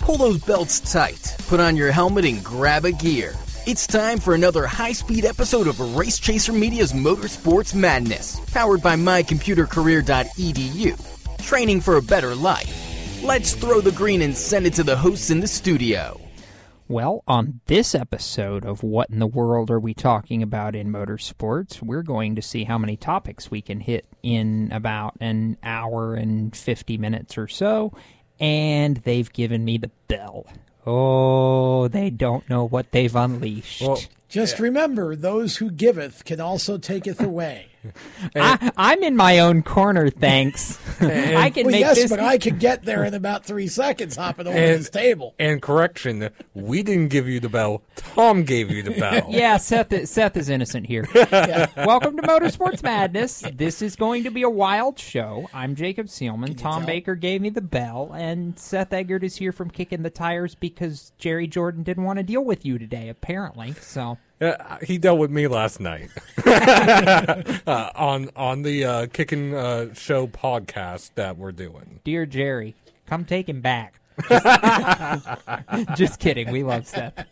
Pull those belts tight, put on your helmet, and grab a gear. It's time for another high speed episode of Race Chaser Media's Motorsports Madness, powered by mycomputercareer.edu. Training for a better life. Let's throw the green and send it to the hosts in the studio. Well, on this episode of What in the World Are We Talking About in Motorsports, we're going to see how many topics we can hit in about an hour and 50 minutes or so. And they've given me the bell. Oh, they don't know what they've unleashed. Well, Just remember, those who giveth can also taketh away. I, eh. I'm in my own corner, thanks. I can Well, make yes, this. but I could get there in about three seconds hopping over And- this table. and correction, we didn't give you the bell. Tom gave you the bell. Yeah, Seth. is- Seth is innocent here. Welcome to Motorsports Madness. This is going to be a wild show. I'm Jacob Seelman. Tom tell? Baker gave me the bell, and Seth Eggert is here from kicking the tires because Jerry Jordan didn't want to deal with you today, apparently. So Uh, he dealt with me last night uh, on on the uh, Kicking uh, Show podcast that we're doing. Dear Jerry, come take him back. Just kidding. We love Seth.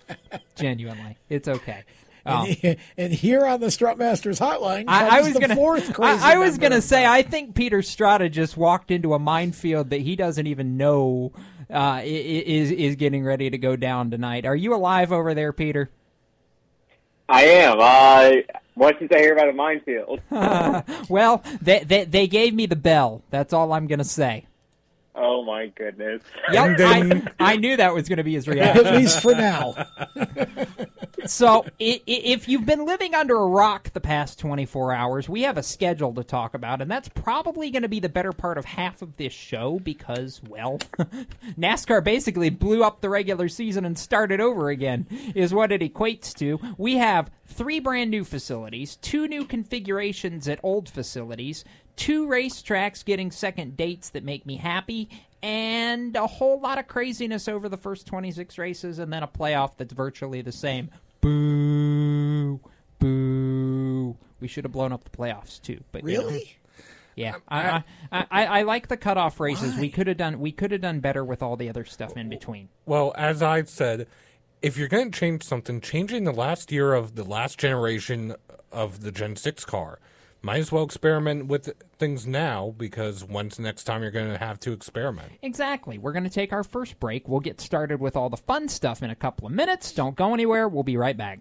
Genuinely. It's okay. Um, and here on the Strutmasters Hotline I, I was gonna. fourth crazy I, I was gonna say. I think Peter Strada just walked into a minefield that he doesn't even know uh, i- i- is is getting ready to go down tonight. Are you alive over there, Peter? I am. Uh, what did I hear about a minefield? Well, they, they they gave me the bell. That's all I'm gonna say. Oh my goodness. Yep, then- I, I knew that was going to be his reaction. At least for now. So, if you've been living under a rock the past 24 hours, we have a schedule to talk about, and that's probably going to be the better part of half of this show because, well, NASCAR basically blew up the regular season and started over again, is what it equates to. We have three brand new facilities, two new configurations at old facilities, two racetracks getting second dates that make me happy, and a whole lot of craziness over the first 26 races, and then a playoff that's virtually the same. Boo. Boo. We should have blown up the playoffs too. But you Really? yeah, um, I, I, I, I like the cutoff races. We could have done we could have done better with all the other stuff in between. Well, as I said, if you're going to change something, changing the last year of the last generation of the Gen 6 car. Might as well experiment with things now because when's the next time you're going to have to experiment? Exactly. We're going to take our first break. We'll get started with all the fun stuff in a couple of minutes. Don't go anywhere. We'll be right back.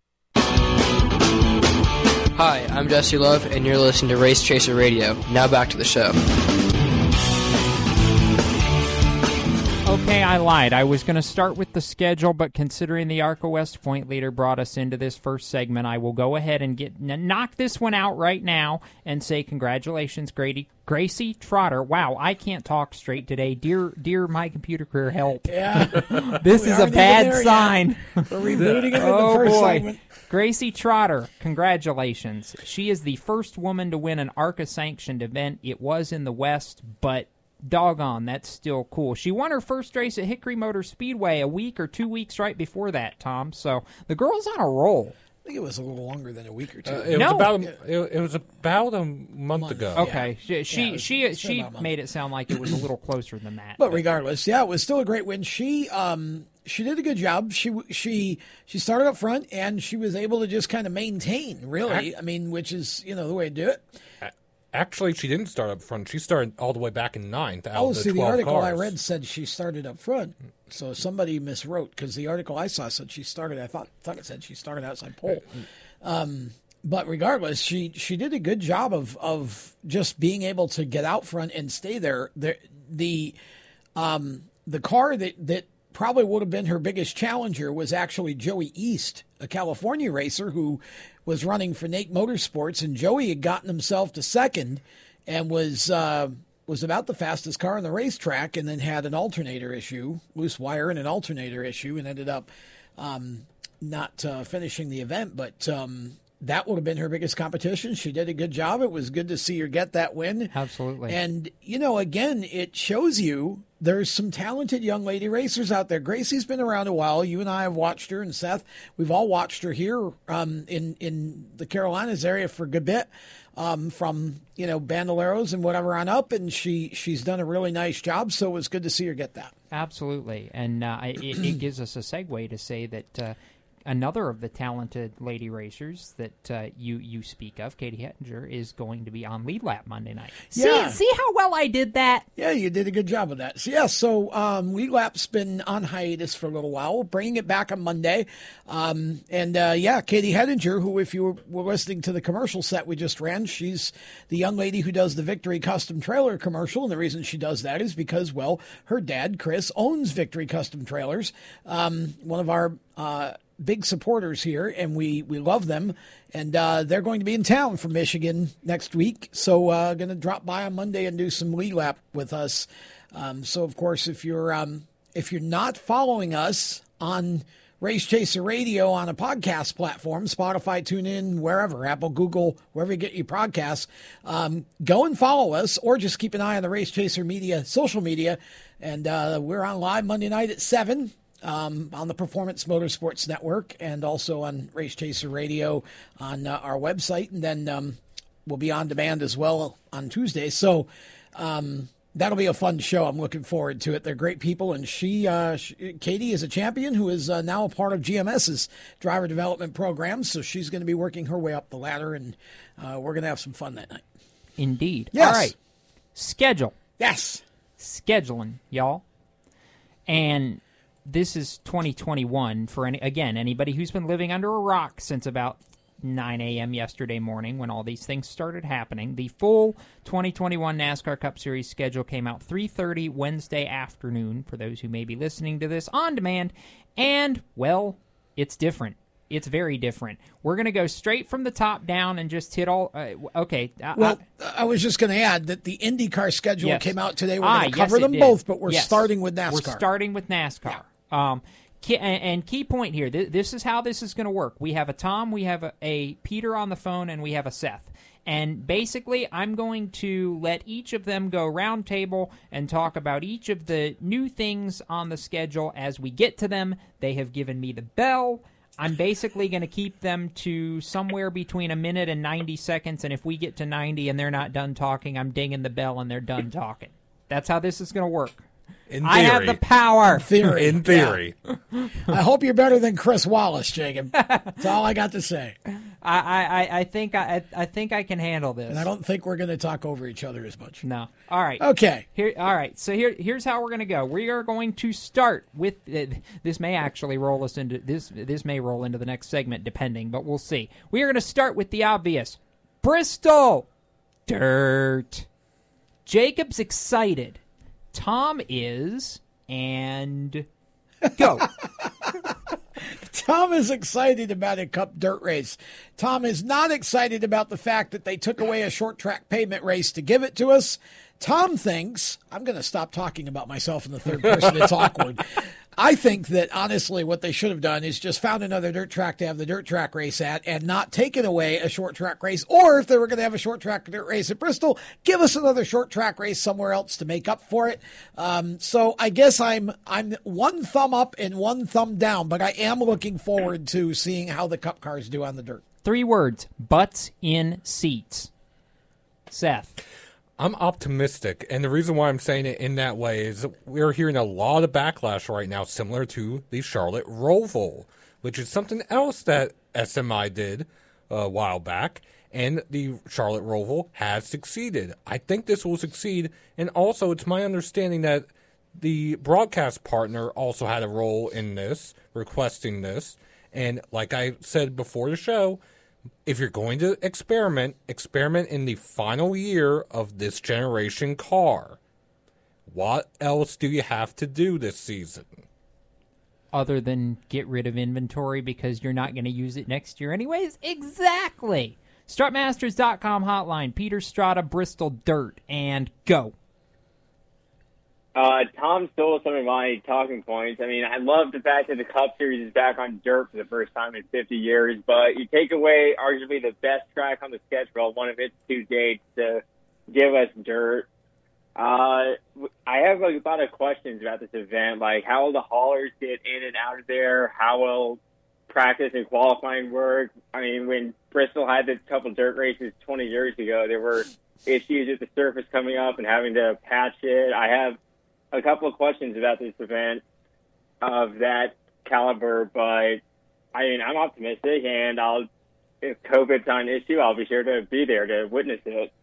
Hi, I'm Jesse Love, and you're listening to Race Chaser Radio. Now back to the show. Okay, I lied. I was going to start with the schedule, but considering the Arca West Point leader brought us into this first segment, I will go ahead and get knock this one out right now and say congratulations, Grady, Gracie Trotter. Wow, I can't talk straight today. Dear, dear, my computer career help. Yeah, this We is a bad sign. We're rebooting it in the oh first boy. segment. Gracie Trotter, congratulations. She is the first woman to win an ARCA sanctioned event. It was in the West, but doggone, that's still cool. She won her first race at Hickory Motor Speedway a week or two weeks right before that, Tom. So the girl's on a roll. I think it was a little longer than a week or two. Uh, it No. was about a, it, it was about a month, ago. Okay, she she Yeah, she, she about a month. made it sound like it was a little closer than that. But regardless, yeah, it was still a great win. She um she did a good job. She she she started up front and she was able to just kind of maintain. Really, I mean, which is you know the way to do it. Actually, she didn't start up front. She started all the way back in ninth out Oh, of the see, the 12 article I read said she started up front. So somebody miswrote because the article I saw said she started. I thought thought it said she started outside pole. Um, but regardless, she she did a good job of of just being able to get out front and stay there. The the um, the car that that probably would have been her biggest challenger was actually Joey Iest, a California racer who was running for Nate Motorsports, and Joey had gotten himself to second and was uh, was about the fastest car on the racetrack, and then had an alternator issue, loose wire, and an alternator issue, and ended up um, not uh, finishing the event, but. Um, that would have been her biggest competition. She did a good job. It was good to see her get that win. Absolutely. And, you know, again, it shows you there's some talented young lady racers out there. Gracie's been around a while. You and I have watched her, and Seth, we've all watched her here um, in, in the Carolinas area for a good bit. Um, from you know bandoleros and whatever on up, and she she's done a really nice job. So it was good to see her get that. Absolutely, and uh, it, it gives us a segue to say that uh, another of the talented lady racers that uh, you you speak of, Katie Hettinger, is going to be on lead lap Monday night. Yeah. See, see how well I did that. Yeah, you did a good job of that. So yeah, so um, Lead Lap's been on hiatus for a little while. We're bringing it back on Monday, um, and uh, yeah, Katie Hettinger, who if you were, were listening to the commercial set we just ran, she's the young lady who does the Victory Custom Trailer commercial, and the reason she does that is because well, her dad Chris owns Victory Custom Trailers, um, one of our uh, big supporters here, and we we love them. And uh, they're going to be in town from Michigan next week, so uh, going to drop by on Monday and do some lead lap with us. Um, so of course, if you're um, if you're not following us on Race Chaser Radio on a podcast platform, Spotify, TuneIn, wherever, Apple, Google, wherever you get your podcasts, um, go and follow us, or just keep an eye on the Race Chaser Media social media. And uh, we're on live Monday night at seven um, on the Performance Motorsports Network and also on Race Chaser Radio on uh, our website. And then um, we'll be on demand as well on Tuesday. So um, that'll be a fun show. I'm looking forward to it. They're great people. And she, uh, she Katie, is a champion who is uh, now a part of GMS's driver development program. So she's going to be working her way up the ladder. And uh, we're going to have some fun that night. Indeed. Yes. All right. Schedule. Yes. Scheduling, y'all. And this is 2021 for any again anybody who's been living under a rock since about 9 a.m. yesterday morning when all these things started happening. The full 2021 NASCAR Cup Series schedule came out 3:30 Wednesday afternoon for those who may be listening to this on demand and well, it's different. It's very different. We're going to go straight from the top down and just hit all. Uh, okay. I- Well, I was just going to add that the IndyCar schedule Yes. came out today. We're Ah, going to cover yes, them did. both, but we're Yes. starting with NASCAR. We're starting with NASCAR. Um, and, key point here. This is how this is going to work. We have a Tom, we have a, Peter on the phone, and we have a Seth. And basically, I'm going to let each of them go round table and talk about each of the new things on the schedule as we get to them. They have given me the bell. I'm basically going to keep them to somewhere between a minute and 90 seconds. And if we get to 90 and they're not done talking, I'm dinging the bell and they're done talking. That's how this is going to work. In I have the power. Theory. In theory. I hope you're better than Chris Wallace, Jacob. That's all I got to say. I, I, I- I think I, I think I can handle this. And I don't think we're going to talk over each other as much. No. All right. Okay. Here. All right. So here, here's how we're going to go. We are going to start with uh, this. May actually roll us into this. This may roll into the next segment, depending, but we'll see. We are going to start with the obvious. Bristol, dirt. Jacob's excited. Tom is, and go. Tom is excited about a cup dirt race. Tom is not excited about the fact that they took away a short track pavement race to give it to us. Tom thinks, I'm going to stop talking about myself in the third person. It's awkward. I think that honestly, what they should have done is just found another dirt track to have the dirt track race at and not taken away a short track race. Or if they were going to have a short track dirt race at Bristol, give us another short track race somewhere else to make up for it. Um, so I guess I'm I'm one thumb up and one thumb down, but I am looking forward to seeing how the cup cars do on the dirt. Three words: butts in seats. Seth. I'm optimistic, and the reason why I'm saying it in that way is we're hearing a lot of backlash right now, similar to the Charlotte Roval, which is something else that SMI did uh, a while back, and the Charlotte Roval has succeeded. I think this will succeed, and also it's my understanding that the broadcast partner also had a role in this, requesting this, and like I said before the show, if you're going to experiment, experiment in the final year of this generation car. What else do you have to do this season? other than get rid of inventory because you're not going to use it next year anyways? Exactly. Strutmasters.com hotline, Peter Strata, Bristol Dirt, and go. Uh, Tom stole some of my talking points. I mean, I love the fact that the Cup Series is back on dirt for the first time in 50 years, but you take away arguably the best track on the schedule, one of its two dates, to give us dirt. Uh, I have like, a lot of questions about this event, like how will the haulers get in and out of there? How will practice and qualifying work? I mean, when Bristol had this couple dirt races 20 years ago, there were issues with the surface coming up and having to patch it. I have a couple of questions about this event of that caliber, but I mean, I'm optimistic, and I'll if COVID's not an issue, I'll be sure to be there to witness it.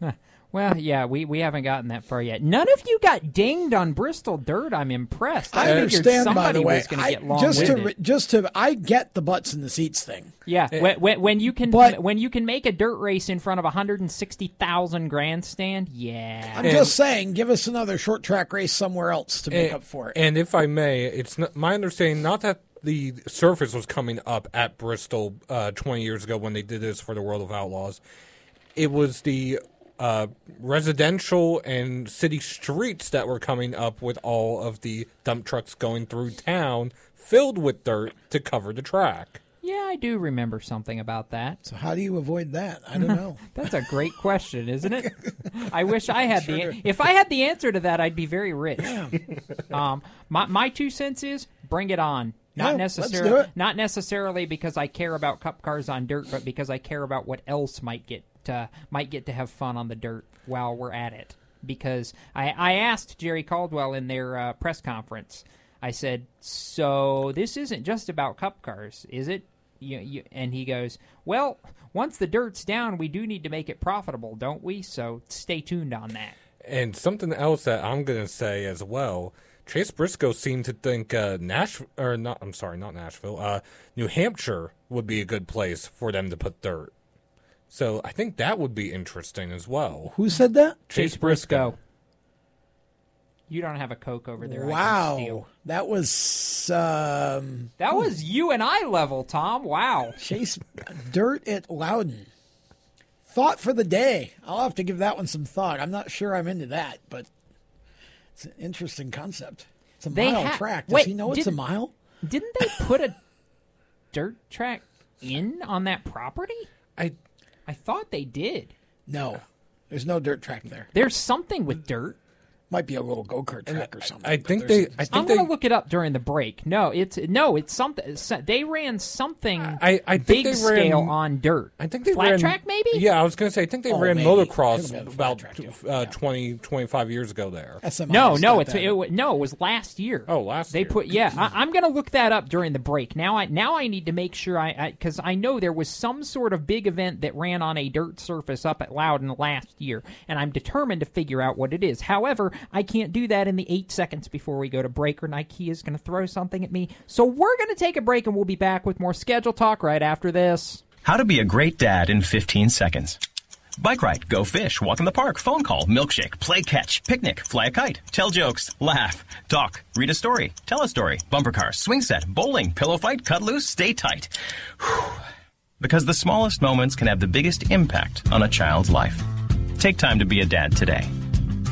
Well, yeah, we, we haven't gotten that far yet. None of you got dinged on Bristol Dirt. I'm impressed. I, I understand, by the way. was going to I- get just to just to, I get the butts in the seats thing. Yeah, Eh, when, when, when you can but- when you can make a dirt race in front of 160,000 grandstand, yeah. I'm just saying, give us another short track race somewhere else to make and, up for it. And if I may, it's not, my understanding not that the surface was coming up at Bristol uh, 20 years ago when they did this for the World of Outlaws. It was the uh, residential and city streets that were coming up with all of the dump trucks going through town filled with dirt to cover the track. Yeah, I do remember something about that. So how do you avoid that? I don't know. That's a great question, isn't it? I wish I had the if I had the answer to that, I'd be very rich. Um, my my two cents is bring it on. Not Yeah, necessarily not necessarily because I care about cup cars on dirt, but because I care about what else might get uh, might get to have fun on the dirt while we're at it. Because I, I asked Jerry Caldwell in their uh, press conference. I said, "So this isn't just about cup cars, is it?" You, you, and he goes, "Well, once the dirt's down, we do need to make it profitable, don't we? So stay tuned on that." And something else that I'm going to say as well. Chase Briscoe seemed to think uh, Nash or not. I'm sorry, not Nashville. Uh, New Hampshire would be a good place for them to put dirt. So I think that would be interesting as well. Who said that? Chase Briscoe. You don't have a Coke over there. Wow, that was um, That was you and I level, Tom. Wow. Chase Dirt at Loudon. Thought for the day. I'll have to give that one some thought. I'm not sure I'm into that, but it's an interesting concept. It's a They mile ha- track. Does Wait, he know it's a mile? Didn't they put a dirt track in on that property? I I thought they did. No, there's no dirt track there. There's something with dirt. Might be a little go kart track or something. I but think they. I think I'm they. gonna look it up during the break. No, it's no, it's something. They ran something I, I think big they scale ran, on dirt. I think they flat ran track maybe. Yeah, I was going to say. I think they Oh, ran maybe. motocross Could've been flat about track, too. uh, 20, 25 years ago there. SMI No, no, it's that. it, no, it was last year. Oh, last they year. put yeah. I, I'm gonna look that up during the break. Now I now I need to make sure I because I, know there was some sort of big event that ran on a dirt surface up at Loudon last year, and I'm determined to figure out what it is. However, I can't do that in the eight seconds before we go to break, or Nike is gonna throw something at me. So we're gonna take a break, and we'll be back with more schedule talk right after this. How to be a great dad in 15 seconds. Bike ride, go fish, walk in the park, phone call, milkshake, play catch, picnic, fly a kite, tell jokes, laugh, talk, read a story, tell a story, bumper car, swing set, bowling, pillow fight, cut loose, stay tight. Whew. Because the smallest moments can have the biggest impact on a child's life. Take time to be a dad today.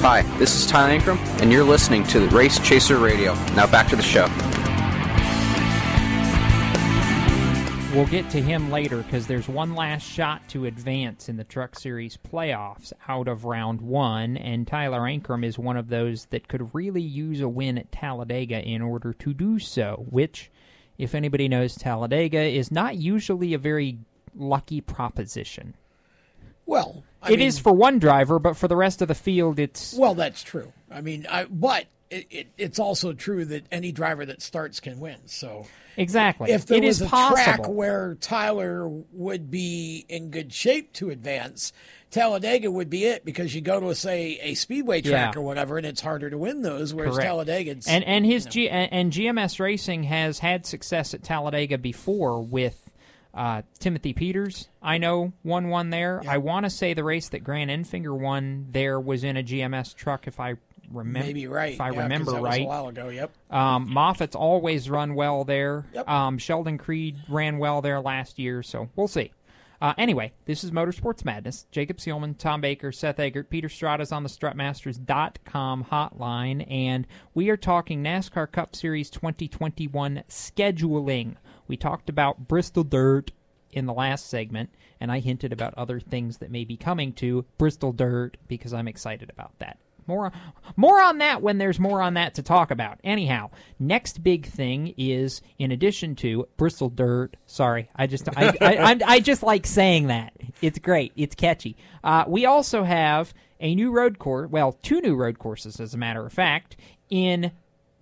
Hi, this is Tyler Ankrum, and you're listening to the Race Chaser Radio. Now back to the show. We'll get to him later because there's one last shot to advance in the Truck Series playoffs out of round one, and Tyler Ankrum is one of those that could really use a win at Talladega in order to do so, which, if anybody knows Talladega, is not usually a very lucky proposition. Well, I It mean, is for one driver, but for the rest of the field, it's Well, that's true. I mean, I, but it, it, it's also true that any driver that starts can win. So Exactly. if there It was is a track where Tyler would be in good shape to advance, Talladega would be it because you go to say a speedway track Yeah. or whatever, and it's harder to win those. Whereas Correct. Talladega, and and his G and, and GMS Racing has had success at Talladega before with uh, Timothy Peters. I know won one there. I want to say the race that Grant Enfinger won there was in a GMS truck, if I remember. maybe right. If I Yeah, remember that was right. a while ago. Yep. Um, Moffitt's always run well there. Yep. Um, Sheldon Creed ran well there last year, so we'll see. Uh, anyway, this is Motorsports Madness. Jacob Seelman, Tom Baker, Seth Eggert, Peter Strada's on the strutmasters.com hotline, and we are talking NASCAR Cup Series 2021 scheduling. We talked about Bristol Dirt in the last segment, and I hinted about other things that may be coming to Bristol Dirt because I'm excited about that. More, more on that when there's more on that to talk about. Anyhow, next big thing is in addition to Bristol Dirt. Sorry, I just I I, I, I just like saying that. It's great. It's catchy. Uh, we also have a new road course. Well, two new road courses, as a matter of fact. In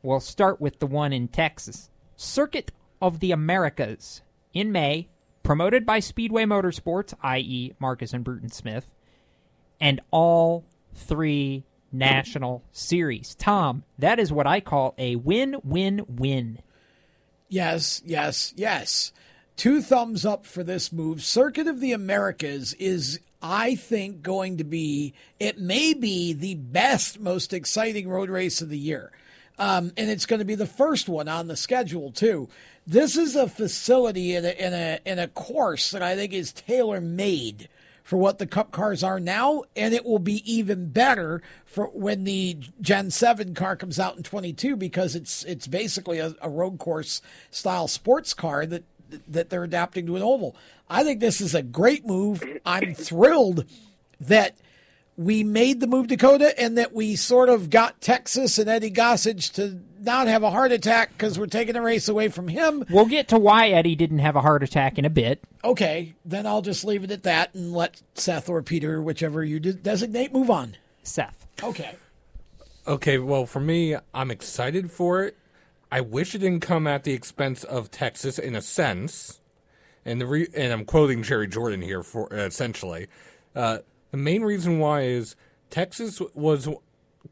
we'll start with the one in Texas, Circuit of the Americas in May, promoted by Speedway Motorsports, i.e., Marcus and Bruton Smith, and all three national series. Tom, that is what I call a win win win. Yes, yes, yes. Two thumbs up for this move. Circuit of the Americas is, I think, going to be, it may be the best, most exciting road race of the year. Um, and it's going to be the first one on the schedule, too. This is a facility in a, in a, in a course that I think is tailor made for what the cup cars are now, and it will be even better for when the Gen 7 car comes out in 22 because it's it's basically a, a road course style sports car that that they're adapting to an oval. I think this is a great move. I'm thrilled that we made the move Dakota and that we sort of got Texas and Eddie Gossage to not have a heart attack because we're taking the race away from him. We'll get to why Eddie didn't have a heart attack in a bit. Okay, then I'll just leave it at that and let Seth or Peter, whichever you de- designate, move on. Seth. Okay. Okay, well, for me, I'm excited for it. I wish it didn't come at the expense of Texas in a sense. And the re- and I'm quoting Jerry Jordan here for uh, essentially. Uh, the main reason why is Texas was,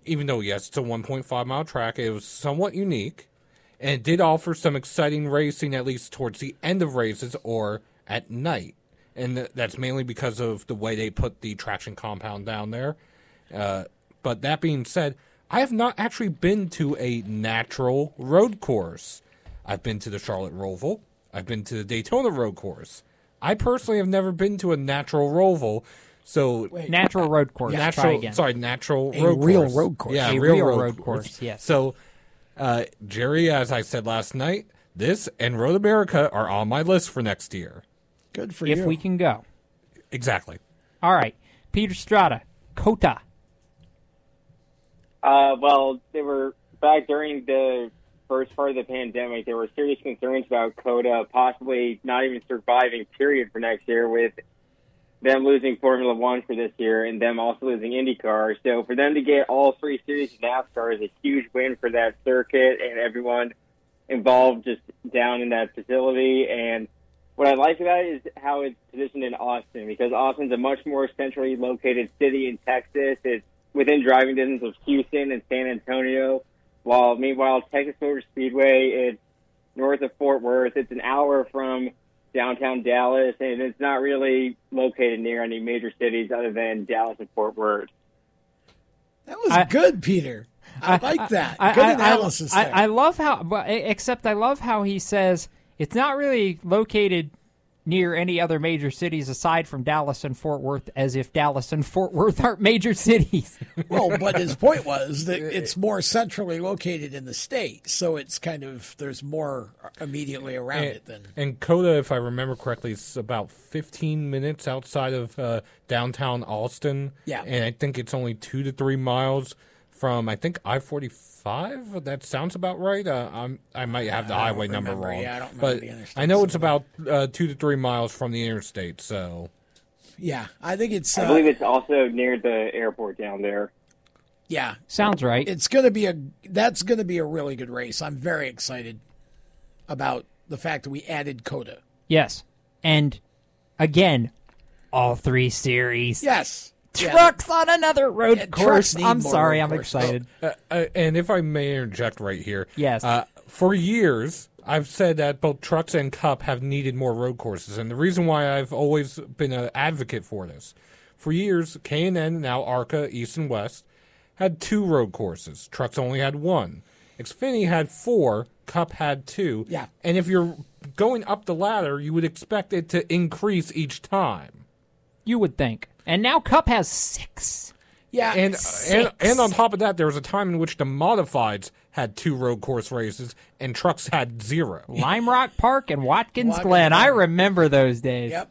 even though yes, it's a 1.5 mile track, it was somewhat unique, and it did offer some exciting racing at least towards the end of races or at night, and th- that's mainly because of the way they put the traction compound down there. Uh, but that being said, I have not actually been to a natural road course. I've been to the Charlotte Roval. I've been to the Daytona road course. I personally have never been to a natural Roval. So Natural road course. Try Natural, again. sorry, natural A road real course. road course. Yeah, A real, real road, road course. course, yes. So, uh, Jerry, as I said last night, this and Road America are on my list for next year. Good for if you. If we can go. Exactly. All right. Peter Strada, COTA. Uh, well, they were back during the first part of the pandemic. There were serious concerns about COTA possibly not even surviving. Period for next year with them losing Formula One for this year and them also losing IndyCar. So for them to get all three series of NASCAR is a huge win for that circuit and everyone involved just down in that facility. And what I like about it is how it's positioned in Austin because Austin's a much more centrally located city in Texas. It's within driving distance of Houston and San Antonio. While meanwhile, Texas Motor Speedway, it's north of Fort Worth. It's an hour from downtown Dallas, and it's not really located near any major cities other than Dallas and Fort Worth. That was good, Peter. I, like that. I, good I- analysis I, there. I, I love how, eh, except I love how he says it's not really located near any other major cities aside from Dallas and Fort Worth, as if Dallas and Fort Worth aren't major cities. well, but his point was that it's more centrally located in the state, so it's kind of there's more immediately around and, it than. and COTA, if I remember correctly, is about 15 minutes outside of uh, downtown Austin. Yeah. And I think it's only two to three miles from, I think, I 45. That sounds about right. Uh, I'm, I might have the I don't highway number remember. wrong. Yeah, I don't remember but the I know it's about uh, two to three miles from the interstate, so. Yeah, I think it's. I Uh, believe it's also near the airport down there. Yeah, Sounds right. it's going to be a that's going to be a really good race. I'm very excited about the fact that we added COTA. yes. And again, all three series. Yes. Yeah. Trucks on another road Yeah, course. I'm sorry, I'm courses. excited. Uh, uh, and if I may interject right here, Yes. uh, for years I've said that both trucks and Cup have needed more road courses, and the reason why I've always been an advocate for this, for years K and N, now ARCA East and West, had two road courses. Trucks only had one. Xfinity had four. Cup had two. Yeah. And if you're going up the ladder, you would expect it to increase each time. You would think. And now Cup has six. Yeah, and, and Six. and on top of that, there was a time in which the modifieds had two road course races and trucks had zero. Lime Rock Park and Watkins, Watkins Glen. I remember those days. Yep.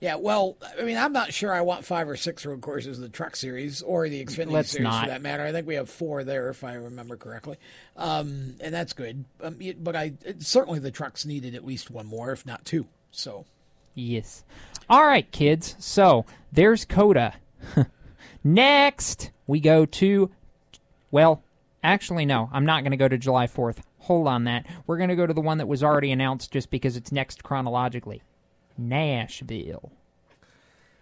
Yeah, well, I mean, I'm not sure I want five or six road courses in the Truck Series or the Xfinity Let's Series not. for that matter. I think we have four there, if I remember correctly, um, and that's good. Um, y- but I certainly the trucks needed at least one more, if not two. So Yes. All right, kids. So there's COTA. Next, we go to. Well, actually, no. I'm not going to go to July 4th. Hold on that. We're going to go to the one that was already announced just because it's next chronologically Nashville.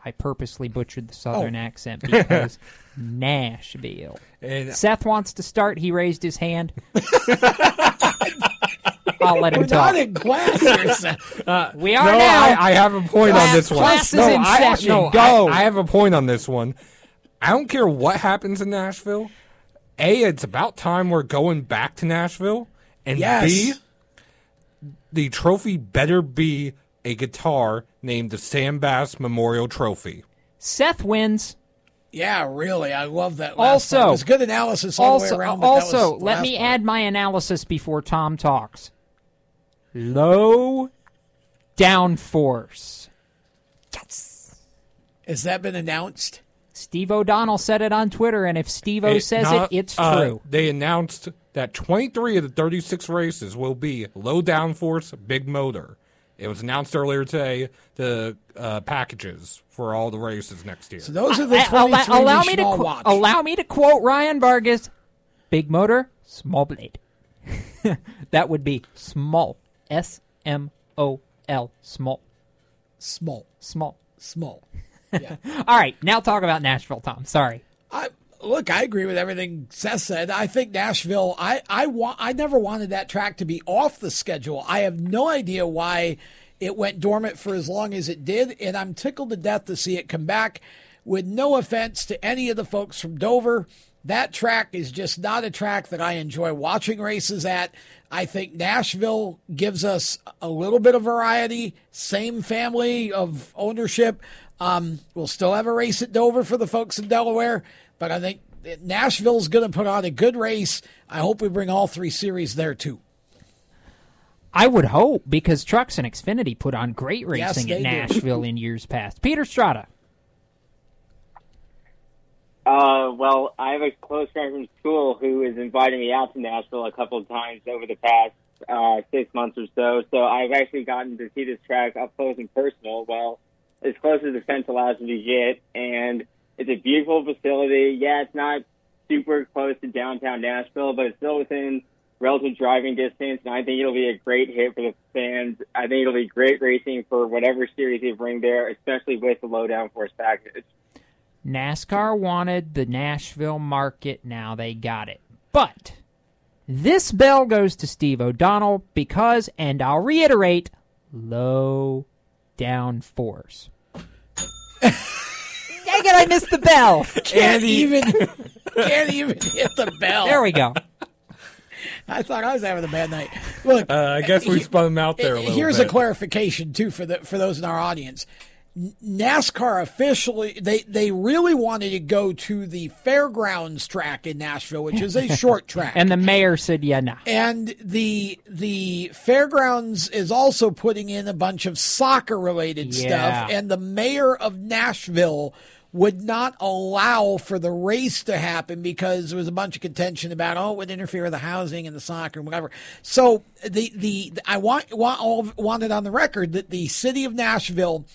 I purposely butchered the southern Oh. accent because Nashville. And Seth wants to start. He raised his hand. I'll let him we're talk. not in class here, Seth. Uh, we are no, now. I, I have a point on this one. Class is no, in I, session. no, Go. I, I have a point on this one. I don't care what happens in Nashville. A, it's about time we're going back to Nashville, and Yes. B, the trophy better be a guitar named the Sam Bass Memorial Trophy. Seth wins. Yeah, really, I love that. Last Also, part. it was good analysis all the also, way around. but that was also, the let me part. add my analysis before Tom talks. Low downforce. Has that been announced? Steve O'Donnell said it on Twitter, and if Steve O says not- it, it's uh, true. They announced that 23 of the 36 races will be low downforce, big motor. It was announced earlier today the uh, packages for all the races next year. So those are the I- allow- 23 allow we me to qu- watch. allow me to quote Ryan Vargas: "Big motor, small blade." that would be small. S M O L. Small. Small. Small. Small. All right, now talk about Nashville, Tom. Sorry. I look, I agree with everything Seth said. I think Nashville. I I want. I never wanted that track to be off the schedule. I have no idea why it went dormant for as long as it did, and I'm tickled to death to see it come back. With no offense to any of the folks from Dover, that track is just not a track that I enjoy watching races at. I think Nashville gives us a little bit of variety, same family of ownership. Um, we'll still have a race at Dover for the folks in Delaware, but I think Nashville's going to put on a good race. I hope we bring all three series there too. I would hope because Trucks and Xfinity put on great racing they at do. Nashville in years past. Peter Strada. Uh, well, I have a close friend from school who is inviting me out to Nashville a couple of times over the past uh, six months or so. So I've actually gotten to see this track up close and personal. Well, as close as the fence allows me to get, and it's a beautiful facility. Yeah, it's not super close to downtown Nashville, but it's still within relative driving distance, and I think it'll be a great hit for the fans. I think it'll be great racing for whatever series they bring there, especially with the low downforce package. NASCAR wanted the Nashville market. Now they got it. But this bell goes to Steve O'Donnell because, and I'll reiterate, low down force. Dang it, I missed the bell. Can't even can't even hit the bell. There we go. I thought I was having a bad night. Look, Uh, I guess we he- spun them out there a little bit. Here's bit. a clarification too for the for those in our audience. NASCAR officially they they really wanted to go to the fairgrounds track in Nashville, which is a short track. And the mayor said, yeah, nah. And the the fairgrounds is also putting in a bunch of soccer related Yeah. stuff, and the mayor of Nashville would not allow for the race to happen because there was a bunch of contention about oh it would interfere with the housing and the soccer and whatever. So the the I want want all wanted on the record that the city of Nashville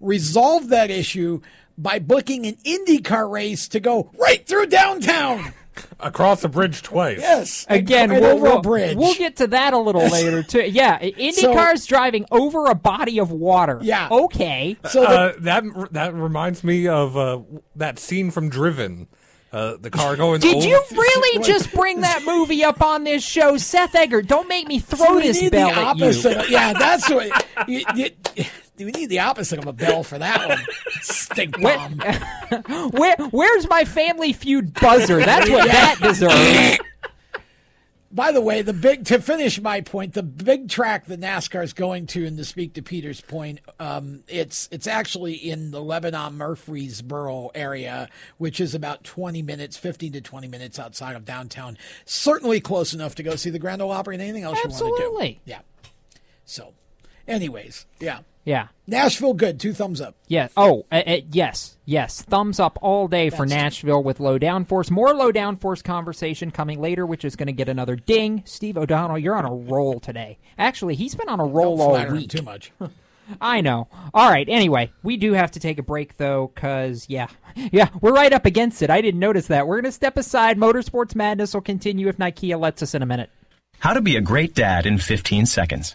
resolved that issue by booking an IndyCar race to go right through downtown. Across a bridge twice. Yes. Again, we'll, over we'll- a bridge. We'll get to that a little later too. Yeah, IndyCar's driving over a body of water. Yeah. Okay. uh, that that reminds me of uh, that scene from Driven. Uh, the car going. Did over- you really just bring that movie up on this show, Seth Eggert? Don't make me throw we this need bell the at you. of- yeah, that's what. You, you, we need the opposite of a bell for that one. Stink bomb. Where, where's my Family Feud buzzer? That's what that deserves. By the way, the big to finish my point, the big track that NASCAR is going to, and to speak to Peter's point, um, it's it's actually in the Lebanon Murfreesboro area, which is about twenty minutes, fifteen to twenty minutes outside of downtown. Certainly close enough to go see the Grand Ole Opry and anything else you want to Absolutely. do. Yeah. So, anyways, yeah, Yeah. Nashville, good. Two thumbs up. Yeah. Oh, uh, uh, yes, yes. Thumbs up all day for Nashville with low downforce. More low downforce conversation coming later, which is going to get another ding. Steve O'Donnell, you're on a roll today. Actually, he's been on a roll Don't all flatter him week. too much. I know. All right. Anyway, we do have to take a break though, because yeah, yeah, we're right up against it. I didn't notice that. We're going to step aside. Motorsports Madness will continue if Nikea lets us in a minute. How to be a great dad in 15 seconds.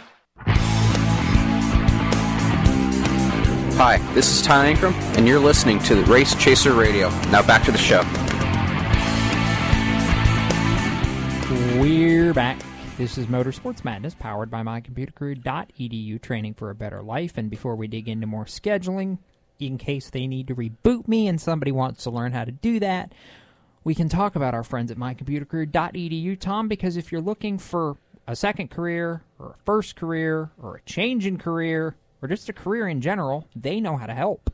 Hi, this is Ty Ankrum, and you're listening to the Race Chaser Radio. Now back to the show. We're back. This is Motorsports Madness, powered by mycomputercareer.edu, training for a better life. And before we dig into more scheduling, in case they need to reboot me and somebody wants to learn how to do that, we can talk about our friends at mycomputercareer.edu, Tom, because if you're looking for a second career, or a first career, or a change in career, or just a career in general, they know how to help.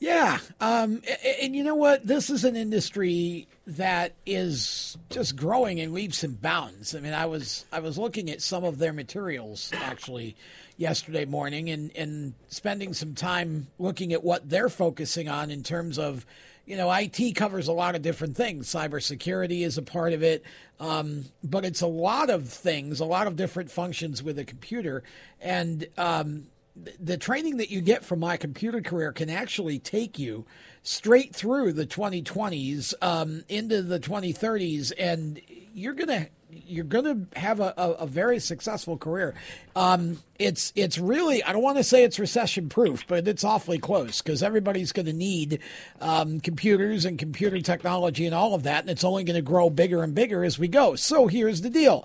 Yeah, um, and, and you know what? This is an industry that is just growing in leaps and bounds. I mean, I was I was looking at some of their materials actually yesterday morning, and and spending some time looking at what they're focusing on in terms of. You know, IT covers a lot of different things. Cybersecurity is a part of it, um, but it's a lot of things, a lot of different functions with a computer. And um, the training that you get from my computer career can actually take you straight through the 2020s um, into the 2030s, and you're gonna you're gonna have a, a, a very successful career. Um, it's it's really I don't want to say it's recession proof, but it's awfully close because everybody's going to need um, computers and computer technology and all of that, and it's only going to grow bigger and bigger as we go. So here's the deal.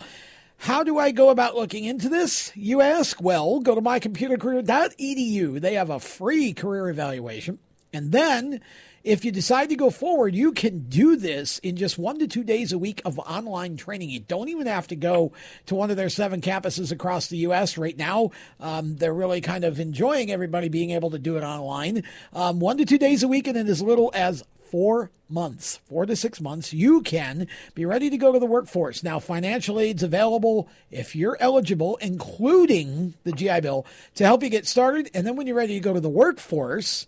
How do I go about looking into this? You ask? Well, go to mycomputercareer.edu. They have a free career evaluation. And then, if you decide to go forward, you can do this in just one to two days a week of online training. You don't even have to go to one of their seven campuses across the U.S. right now. Um, they're really kind of enjoying everybody being able to do it online. Um, one to two days a week, and in as little as four months, four to six months, you can be ready to go to the workforce. Now, financial aid's available if you're eligible, including the GI Bill, to help you get started. And then when you're ready to go to the workforce,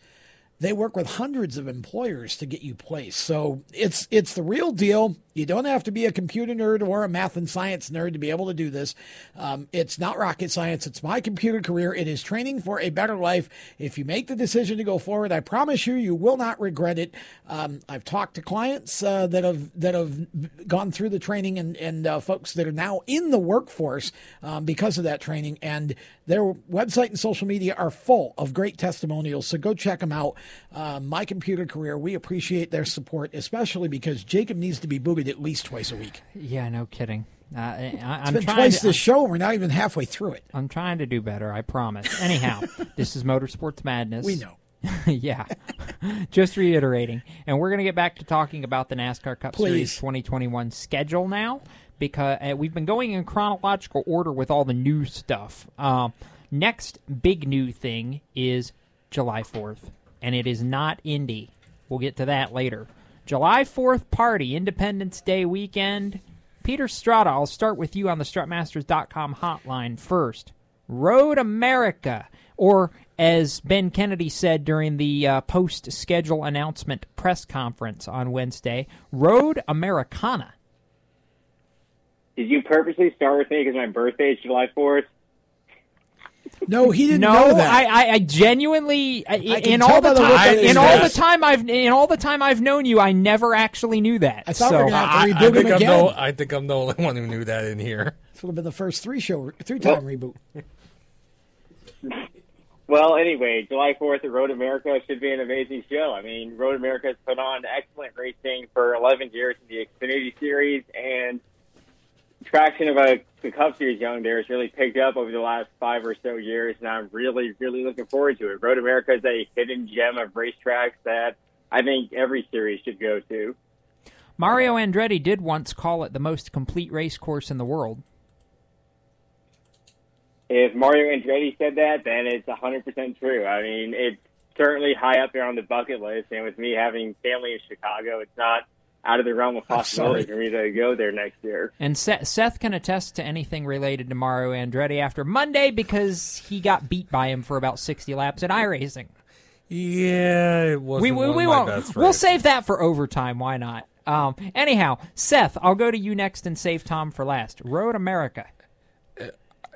they work with hundreds of employers to get you placed. So it's it's the real deal. You don't have to be a computer nerd or a math and science nerd to be able to do this. Um, it's not rocket science. It's my computer career. It is training for a better life. If you make the decision to go forward, I promise you, you will not regret it. Um, I've talked to clients uh, that have that have gone through the training and and uh, folks that are now in the workforce um, because of that training, and their website and social media are full of great testimonials. So go check them out. Uh, my computer career. We appreciate their support, especially because Jacob needs to be booted at least twice a week. Yeah, no kidding. Uh, I, It's I'm been twice to, this show. We're not even halfway through it. I'm trying to do better. I promise. Anyhow, this is Motorsports Madness. We know. yeah. Just reiterating. And we're going to get back to talking about the NASCAR Cup Series 2021 schedule now because uh, we've been going in chronological order with all the new stuff. Um, next big new thing is July 4th, and it is not Indy. We'll get to that later. July 4th party, Independence Day weekend. Peter Strada, I'll start with you on the strutmasters.com hotline first. Road America, or as Ben Kennedy said during the uh, post schedule announcement press conference on Wednesday, Road Americana. Did you purposely start with me because my birthday is July 4th? No, he didn't no, know that. I, I, I genuinely, I, can in all the the time, on in all the time I've, in all the time I've known you, I never actually knew that. I thought so, we were gonna have to I, I him think I'm again. the, I think I'm the only one who knew that in here. This would have been the first three show, three time reboot. Well, anyway, July 4th at Road America should be an amazing show. I mean, Road America has put on excellent racing for 11 years in the Xfinity Series, and traction of a, the Cup Series young there has really picked up over the last five or so years, and I'm really, really looking forward to it. Road America is a hidden gem of racetracks that I think every series should go to. Mario Andretti did once call it the most complete race course in the world. If Mario Andretti said that, then it's 100% true. I mean, it's certainly high up there on the bucket list, and with me having family in Chicago, it's not out of the realm of possibility for me to go there next year. And Seth, Seth can attest to anything related to Mario Andretti after Monday because he got beat by him for about 60 laps at iRacing. Yeah, it wasn't we, we, one we of my won't. best We'll save that for overtime. Why not? Um, anyhow, Seth, I'll go to you next and save Tom for last. Road America.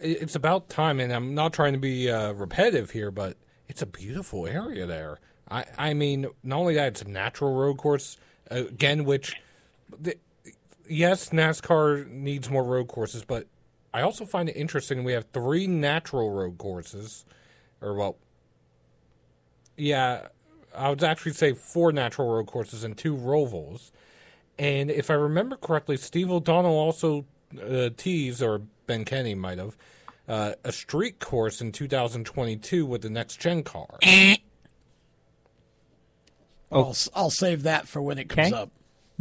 It's about time, and I'm not trying to be uh, repetitive here, but it's a beautiful area there. I, I mean, not only that, it's a natural road course uh, again, which, the, yes, NASCAR needs more road courses, but I also find it interesting. We have three natural road courses, or well, yeah, I would actually say four natural road courses and two rovals. And if I remember correctly, Steve O'Donnell also uh, teased, or Ben Kennedy might have, uh, a street course in 2022 with the next gen car. Oh. I'll, I'll save that for when it comes Okay.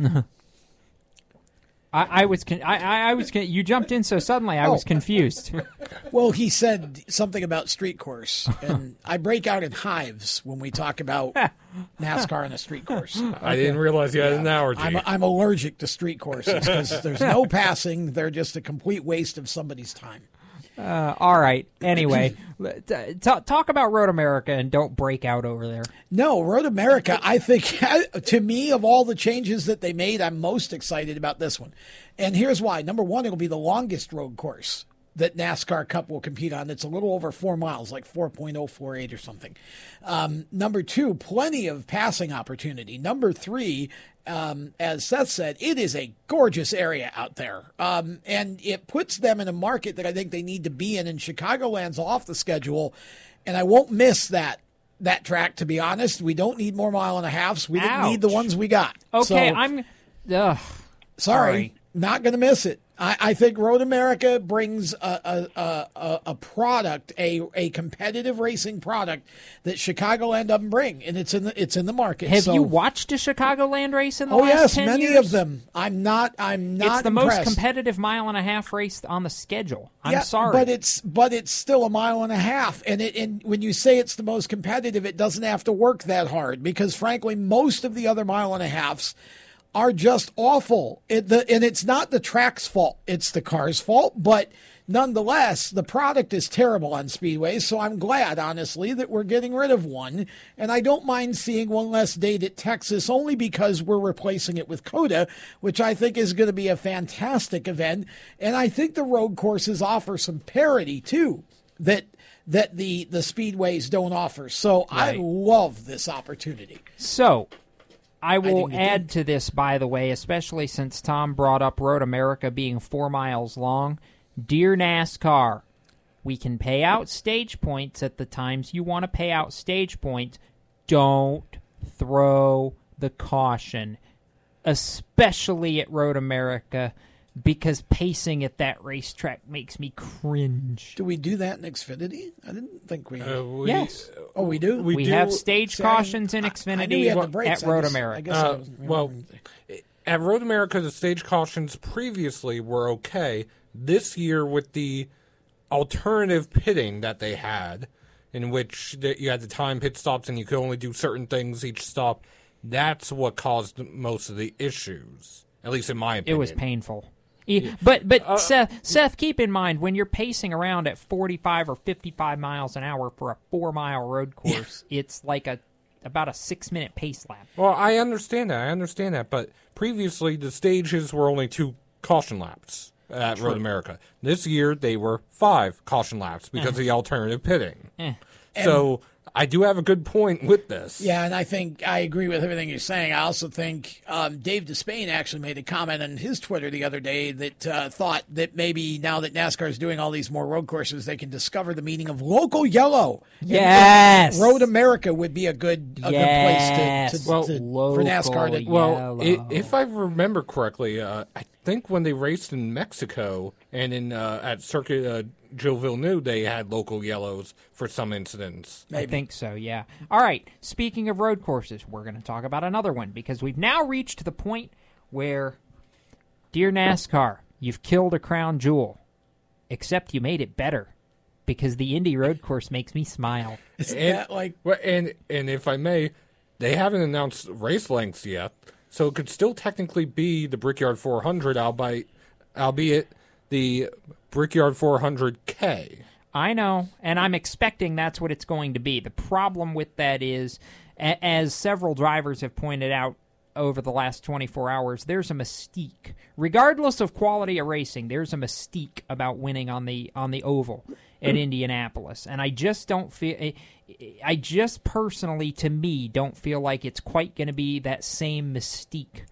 up. I, I was con- I, I, I was con- you jumped in so suddenly I was Oh. confused. Well, he said something about street course, and I break out in hives when we talk about NASCAR on a street course. I didn't realize you had an allergy. I'm, I'm allergic to street courses because there's no passing; they're just a complete waste of somebody's time. Uh, all right. Anyway, t- talk about Road America and don't break out over there. No, Road America, I think, to me, of all the changes that they made, I'm most excited about this one. And here's why. Number one, it'll be the longest road course that NASCAR Cup will compete on. It's a little over four miles, like 4.048 or something. Um, number two, plenty of passing opportunity. Number three, um, as Seth said, it is a gorgeous area out there. Um, and it puts them in a market that I think they need to be in. And Chicagoland's off the schedule. And I won't miss that that track, to be honest. We don't need more mile and a halves. We didn't need the ones we got. Okay, So- I'm. Ugh, Sorry, sorry. not going to miss it. I, I think Road America brings a, a, a, a- product, a, a competitive racing product that Chicagoland doesn't bring, and it's in the it's in the market. Have So- you watched a Chicagoland race in the Oh last yes, 10 many years? of them. I'm not. I'm not. It's the impressed. most competitive mile and a half race on the schedule. I'm yeah, sorry. but it's but it's still a mile and a half, and it and when you say it's the most competitive, it doesn't have to work that hard because frankly, most of the other mile and a halves are just awful. It, the, and it's not the track's fault; it's the car's fault. But nonetheless, the product is terrible on speedways. So I'm glad, honestly, that we're getting rid of one, and I don't mind seeing one less date at Texas, only because we're replacing it with COTA, which I think is going to be a fantastic event. And I think the road courses offer some parity too that that the the speedways don't offer. So I love this opportunity. So, I will you add to this, by the way, especially since Tom brought up Road America being four miles long. Dear NASCAR, we can pay out stage points at the times you want to pay out stage points. Don't throw the caution, especially at Road America, because pacing at that racetrack makes me cringe. Do we do that in Xfinity? I didn't think we. Uh, we- Yes. Oh, we do. We, have stage See, I didn't- cautions in I- I Xfinity knew we had at brakes. I Road just- America. I guess Uh, wasn't well, at Road America, the stage cautions previously were okay. This year, with the alternative pitting that they had, in which the, you had the time pit stops and you could only do certain things each stop, that's what caused most of the issues. At least in my opinion, It was painful. E- But but Uh, Seth, Seth, keep in mind when you're pacing around at 45 or 55 miles an hour for a four mile road course, it's like a about a six minute pace lap. Well, I understand that. I understand that. But previously, the stages were only two caution laps at True. Road America. This year, they were five caution laps because Eh. of the alternative pitting. Eh. So I do have a good point with this. Yeah, and I think I agree with everything you're saying. I also think um, Dave Despain actually made a comment on his Twitter the other day that uh, thought that maybe now that NASCAR is doing all these more road courses, they can discover the meaning of local yellow. And Yes. Road America would be a good a Yes. good place to, to, Well, to for NASCAR to. Well, i if I remember correctly, uh, I think when they raced in Mexico and in uh, at Circuit uh, Joe knew they had local yellows for some incidents. I think so, yeah. All right, speaking of road courses, we're going to talk about another one because we've now reached the point where, dear NASCAR, you've killed a crown jewel, except you made it better because the Indy road course makes me smile. Is and, well, and and if I may, they haven't announced race lengths yet, so it could still technically be the Brickyard 400, albeit albeit the Brickyard 400K. I know, and I'm expecting that's what it's going to be. The problem with that is, a- as several drivers have pointed out over the last 24 hours, there's a mystique. Regardless of quality of racing, there's a mystique about winning on the on the oval at mm. Indianapolis, and I just don't feel. I- I just personally, to me, don't feel like it's quite going to be that same mystique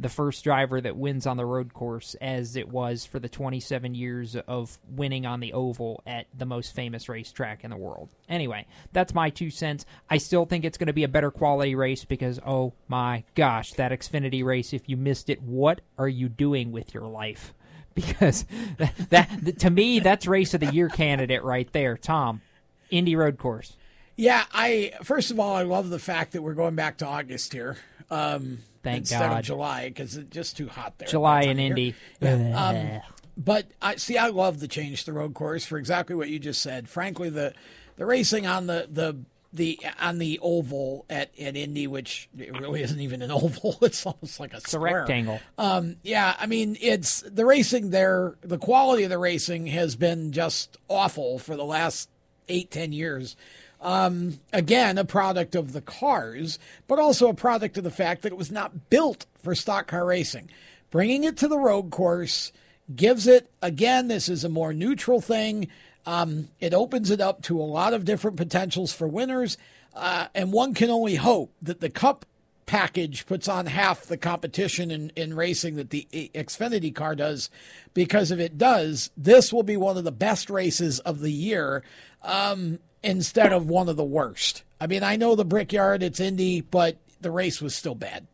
the first driver that wins on the road course as it was for the 27 years of winning on the oval at the most famous racetrack in the world. Anyway, that's my two cents. I still think it's going to be a better quality race because oh my gosh, that Xfinity race if you missed it, what are you doing with your life? Because that, that to me that's race of the year candidate right there, Tom. Indy road course. Yeah, I first of all, I love the fact that we're going back to August here. Um, Thank instead God. of July because it's just too hot there. July in Indy. Yeah. Um, but I see. I love the change to the road course for exactly what you just said. Frankly, the the racing on the the the on the oval at, at Indy, which it really isn't even an oval. It's almost like a, It's a rectangle. Um, yeah, I mean, it's the racing there. The quality of the racing has been just awful for the last eight, ten years. Um, again, a product of the cars, but also a product of the fact that it was not built for stock car racing. Bringing it to the road course gives it, again, this is a more neutral thing. Um, it opens it up to a lot of different potentials for winners. Uh, and one can only hope that the Cup package puts on half the competition in, in racing that the Xfinity car does. Because if it does, this will be one of the best races of the year um, instead of one of the worst. I mean, I know the Brickyard, it's Indy, but the race was still bad.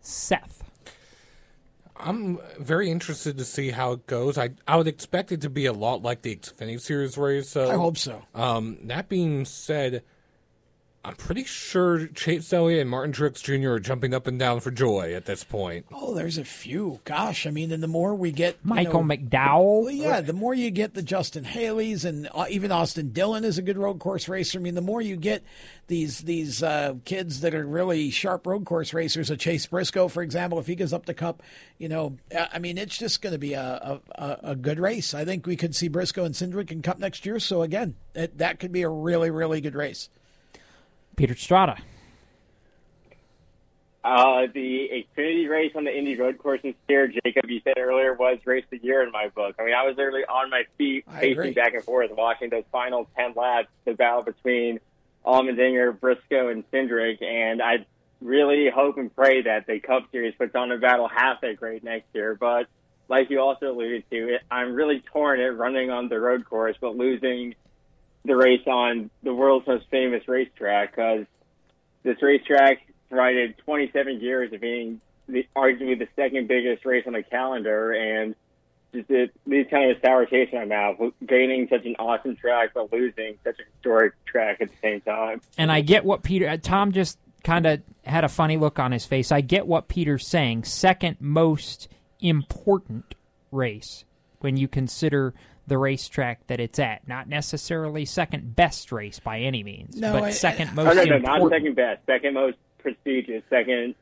Seth. I'm very interested to see how it goes. I I would expect it to be a lot like the Xfinity Series race. So I hope so. Um, that being said, I'm pretty sure Chase Elliott and Martin Truex Jr. are jumping up and down for joy at this point. Oh, there's a few. Gosh, I mean, and the more we get Michael know- McDowell. Well, yeah, the more you get the Justin Haley's and uh, even Austin Dillon is a good road course racer. I mean, the more you get these these uh, kids that are really sharp road course racers, a Chase Briscoe, for example, if he goes up the Cup, you know, uh, I mean, it's just going to be a, a, a a good race. I think we could see Briscoe and Cindric in Cup next year. So again, it, that could be a really really good race. Peter Strada. Uh, the Xfinity race on the Indy road course this year, Jacob, you said earlier, was race of the year in my book. I mean, I was literally on my feet, I agree. pacing back and forth, watching those final 10 laps, the battle between Allmendinger, Briscoe, and Cindric, and I really hope and pray that the Cup Series puts on a battle half that great next year. But like you also alluded to, it, I'm really torn at running on the road course, but losing the race on the world's most famous racetrack because this racetrack provided 27 years of being the, arguably the second biggest race on the calendar, and just it leaves kind of a sour taste in my mouth. Gaining such an awesome track, but losing such a historic track at the same time. And I get what Peter. Uh, Tom just kind of had a funny look on his face. I get what Peter's saying. Second most important race when you consider the racetrack that it's at. Not necessarily second best race by any means, No, but I- second Oh, most no, no, important. not second best, second most prestigious, second.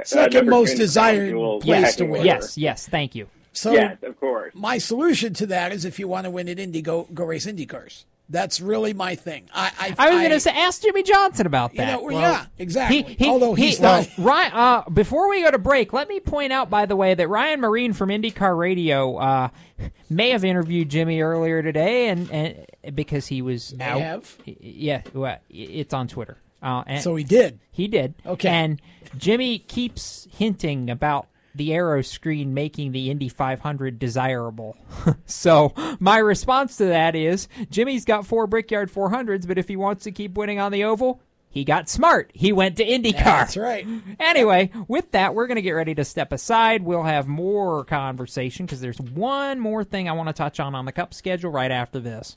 uh, Second number most desired place to win. order. Yes, yes, thank you. So yes, of course. My solution to that is if you want to win at Indy, go go race Indy cars. That's really my thing. I I, I was going to say, ask Jimmie Johnson about You that. know, well, yeah, exactly. He, he, Although he- he's well, not- Ryan, uh, before we go to break, let me point out, by the way, that Ryan Myrehn from IndyCar Radio uh, may have interviewed Jimmy earlier today, and, and because he was May out. have? Yeah, well, it's on Twitter. Uh, and So he did. He did. Okay. And Jimmy keeps hinting about the aeroscreen making the Indy 500 desirable. so my response to that is Jimmy's got four Brickyard 400s, but if he wants to keep winning on the oval, he got smart. He went to IndyCar. That's right. Anyway, with that, we're going to get ready to step aside. We'll have more conversation because there's one more thing I want to touch on on the Cup schedule right after this.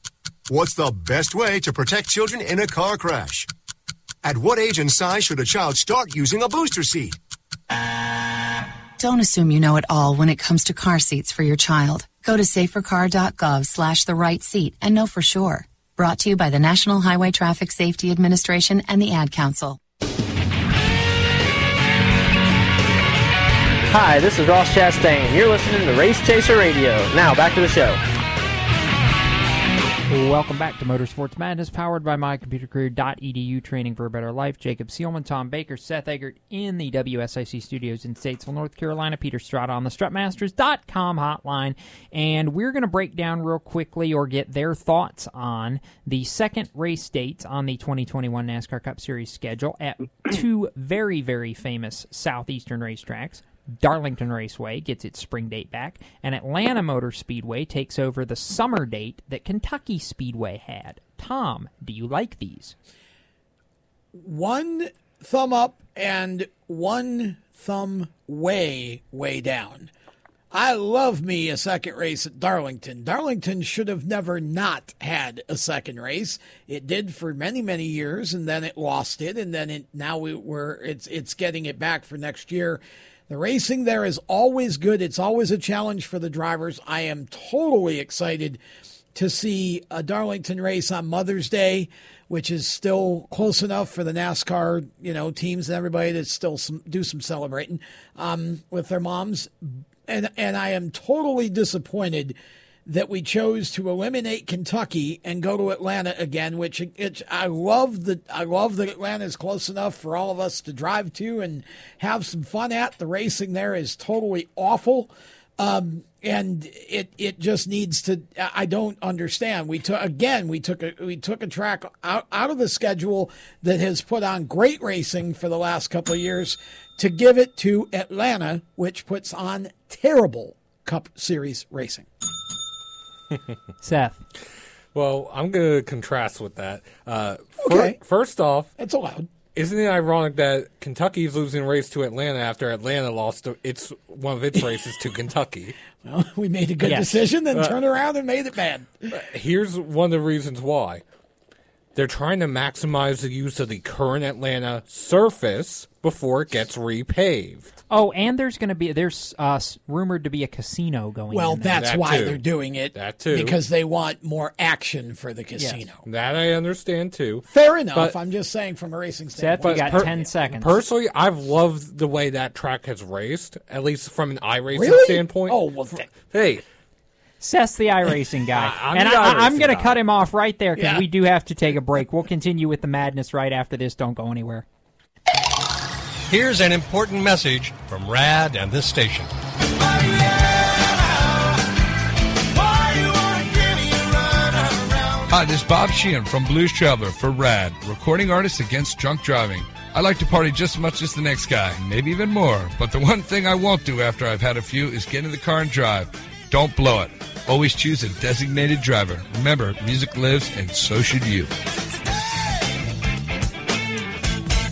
What's the best way to protect children in a car crash? At what age and size should a child start using a booster seat? Don't assume you know it all when it comes to car seats for your child. Go to safercar.gov slash the right seat and know for sure. Brought to you by the National Highway Traffic Safety Administration and the Ad Council. Hi, this is Ross Chastain. You're listening to Race Chaser Radio. Now, back to the show. Welcome back to Motorsports Madness, powered by mycomputercareer.edu, training for a better life. Jacob Seelman, Tom Baker, Seth Eggert in the WSIC studios in Statesville, North Carolina. Peter Strada on the StrutMasters.com hotline. And we're going to break down real quickly or get their thoughts on the second race dates on the 2021 NASCAR Cup Series schedule at two very, very famous southeastern racetracks. Darlington Raceway gets its spring date back, and Atlanta Motor Speedway takes over the summer date that Kentucky Speedway had. Tom, do you like these? One thumb up and one thumb way, way down. I love me a second race at Darlington. Darlington should have never not had a second race. It did for many, many years, and then it lost it, and then it now we were it's it's getting it back for next year. The racing there is always good. It's always a challenge for the drivers. I am totally excited to see a Darlington race on Mother's Day, which is still close enough for the NASCAR, you know, teams and everybody to still some, do some celebrating um, with their moms. And and I am totally disappointed that we chose to eliminate Kentucky and go to Atlanta again, which I love that I love that Atlanta is close enough for all of us to drive to and have some fun at. The racing there is totally awful. Um, and it it just needs to I don't understand. We took again we took a we took a track out, out of the schedule that has put on great racing for the last couple of years to give it to Atlanta, which puts on terrible Cup Series racing. Seth. Well, I'm going to contrast with that. Uh, fir- Okay. first off, it's allowed. Isn't it ironic that Kentucky's losing race to Atlanta after Atlanta lost to, its one of its races to Kentucky? Well, we made a good Yes. decision, then Uh, turned around and made it bad. Here's one of the reasons why. They're trying to maximize the use of the current Atlanta surface before it gets repaved. Oh, and there's going to be there's uh, rumored to be a casino going. Well, in there. that's why they're doing it. That too. Because they want more action for the casino. That I understand too. Fair enough. But- I'm just saying from a racing Seth, standpoint. you got per- 10 seconds. Personally, I've loved the way that track has raced, at least from an iRacing Really? standpoint. Oh, well, th- hey, Seth's the iRacing guy. I'm and the I, I'm going to cut him off right there because Yeah. we do have to take a break. We'll continue with the madness right after this. Don't go anywhere. Here's an important message from RAD and this station. Hi, this is Bob Sheehan from Blues Traveler for RAD, recording artists against drunk driving. I like to party just as much as the next guy, maybe even more. But the one thing I won't do after I've had a few is get in the car and drive. Don't blow it. Always choose a designated driver. Remember, music lives, and so should you.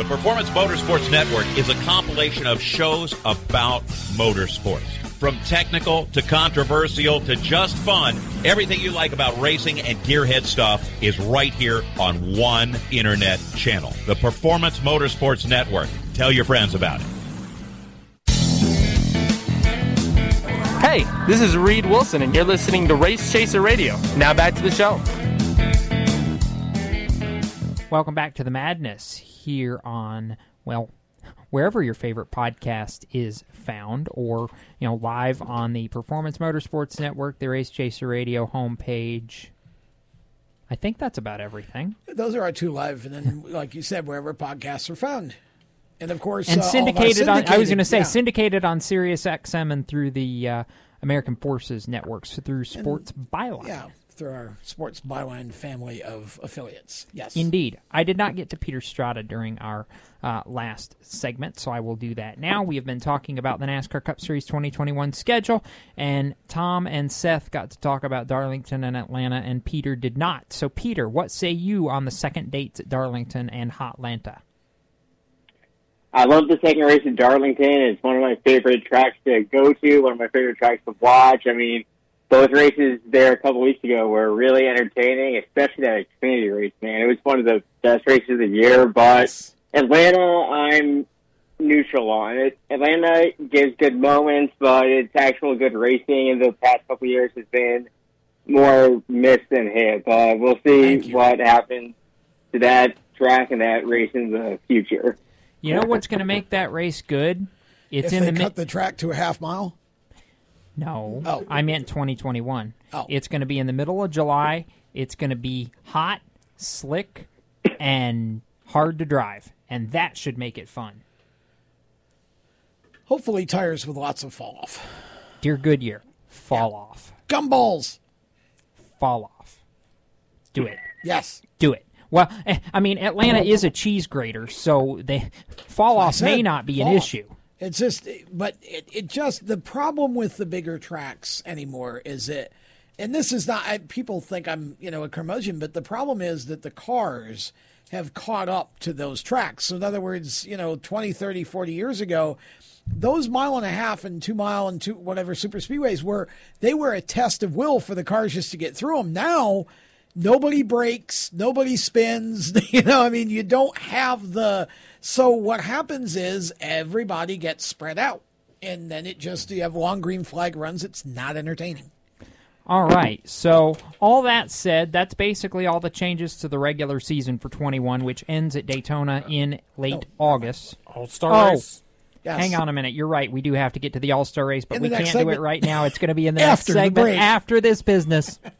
The Performance Motorsports Network is a compilation of shows about motorsports. From technical to controversial to just fun, everything you like about racing and gearhead stuff is right here on one internet channel. The Performance Motorsports Network. Tell your friends about it. Hey, this is Reed Wilson, and you're listening to Race Chaser Radio. Now back to the show. Welcome back to the madness here on, well, wherever your favorite podcast is found, or, you know, live on the Performance Motorsports Network, the Race Chaser Radio homepage. I think that's about everything. Those are our two live, and then, like you said, wherever podcasts are found. And of course, and uh, syndicated, on. I was going to say yeah. syndicated on Sirius XM and through the uh, American Forces networks through Sports Byline. Yeah, through our Sports Byline family of affiliates. Yes. Indeed. I did not get to Peter Strada during our uh, last segment, so I will do that now. We have been talking about the NASCAR Cup Series 2021 schedule, and Tom and Seth got to talk about Darlington and Atlanta, and Peter did not. So, Peter, what say you on the second dates at Darlington and Hotlanta? I love the second race in Darlington. It's one of my favorite tracks to go to, one of my favorite tracks to watch. I mean, both races there a couple weeks ago were really entertaining, especially that Xfinity race, man. It was one of the best races of the year, but Atlanta, I'm neutral on it. Atlanta gives good moments, but its actual good racing in the past couple years has been more miss than hit. But we'll see what happens to that track and that race in the future. You know what's going to make that race good? It's if in they the cut mid- the track to a half mile. No. Oh. I meant 2021. Oh. It's going to be in the middle of July. It's going to be hot, slick, and hard to drive. And that should make it fun. Hopefully, tires with lots of fall off. Dear Goodyear, fall off. Gumballs. Fall off. Do it. Yes. Do it. Well, eh, I mean, Atlanta is a cheese grater, so they fall off may not be an off. issue. It's just, but it, it just the problem with the bigger tracks anymore is it, and this is not. I, people think I'm you know a curmudgeon, but the problem is that the cars have caught up to those tracks. So, in other words, you know, 20, 30, 40 years ago, those mile and a half and two mile and two whatever super speedways were, they were a test of will for the cars just to get through them. Now, nobody breaks, nobody spins. You know, I mean, you don't have the. So what happens is everybody gets spread out, and then it just you have long green flag runs. It's not entertaining. All right. So, all that said, that's basically all the changes to the regular season for 21, which ends at Daytona in late August. All Star oh, race. Yes. Hang on a minute. You're right. We do have to get to the All Star race, but we can't next do it right now. It's going to be in the After the next segment break. after this business.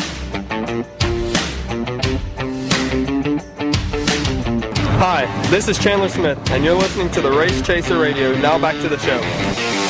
Hi, this is Chandler Smith, and you're listening to the Race Chaser Radio. Now back to the show.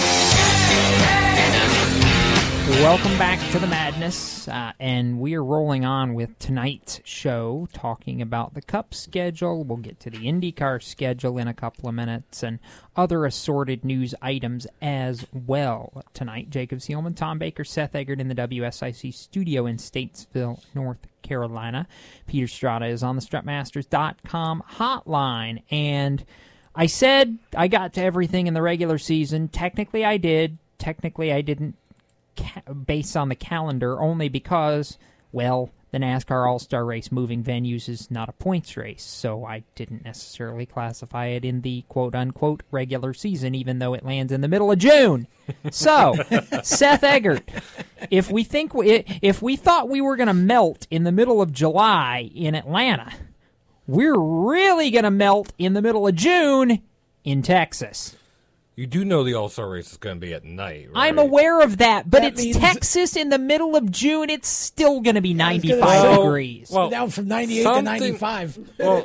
Welcome back to the madness, uh, and we are rolling on with tonight's show, talking about the Cup schedule. We'll get to the IndyCar schedule in a couple of minutes, and other assorted news items as well. Tonight, Jacob Seelman, Tom Baker, Seth Eggert in the WSIC studio in Statesville, North Carolina. Peter Strada is on the StrutMasters.com hotline, and I said I got to everything in the regular season. Technically, I did. Technically, I didn't ca- based on the calendar only because, well, the NASCAR All Star Race moving venues is not a points race, so I didn't necessarily classify it in the quote unquote regular season, even though it lands in the middle of June. So, Seth Eggert, if we think we, if we thought we were going to melt in the middle of July in Atlanta, we're really going to melt in the middle of June in Texas. You do know the All Star race is going to be at night, right? I'm aware of that, but That it's means- Texas Texas aware of that, but I'm aware of that, but That it's means- Texas in the middle of June. It's still going to be I was gonna 95 say, degrees. well, down from 98 to something- 95. Well,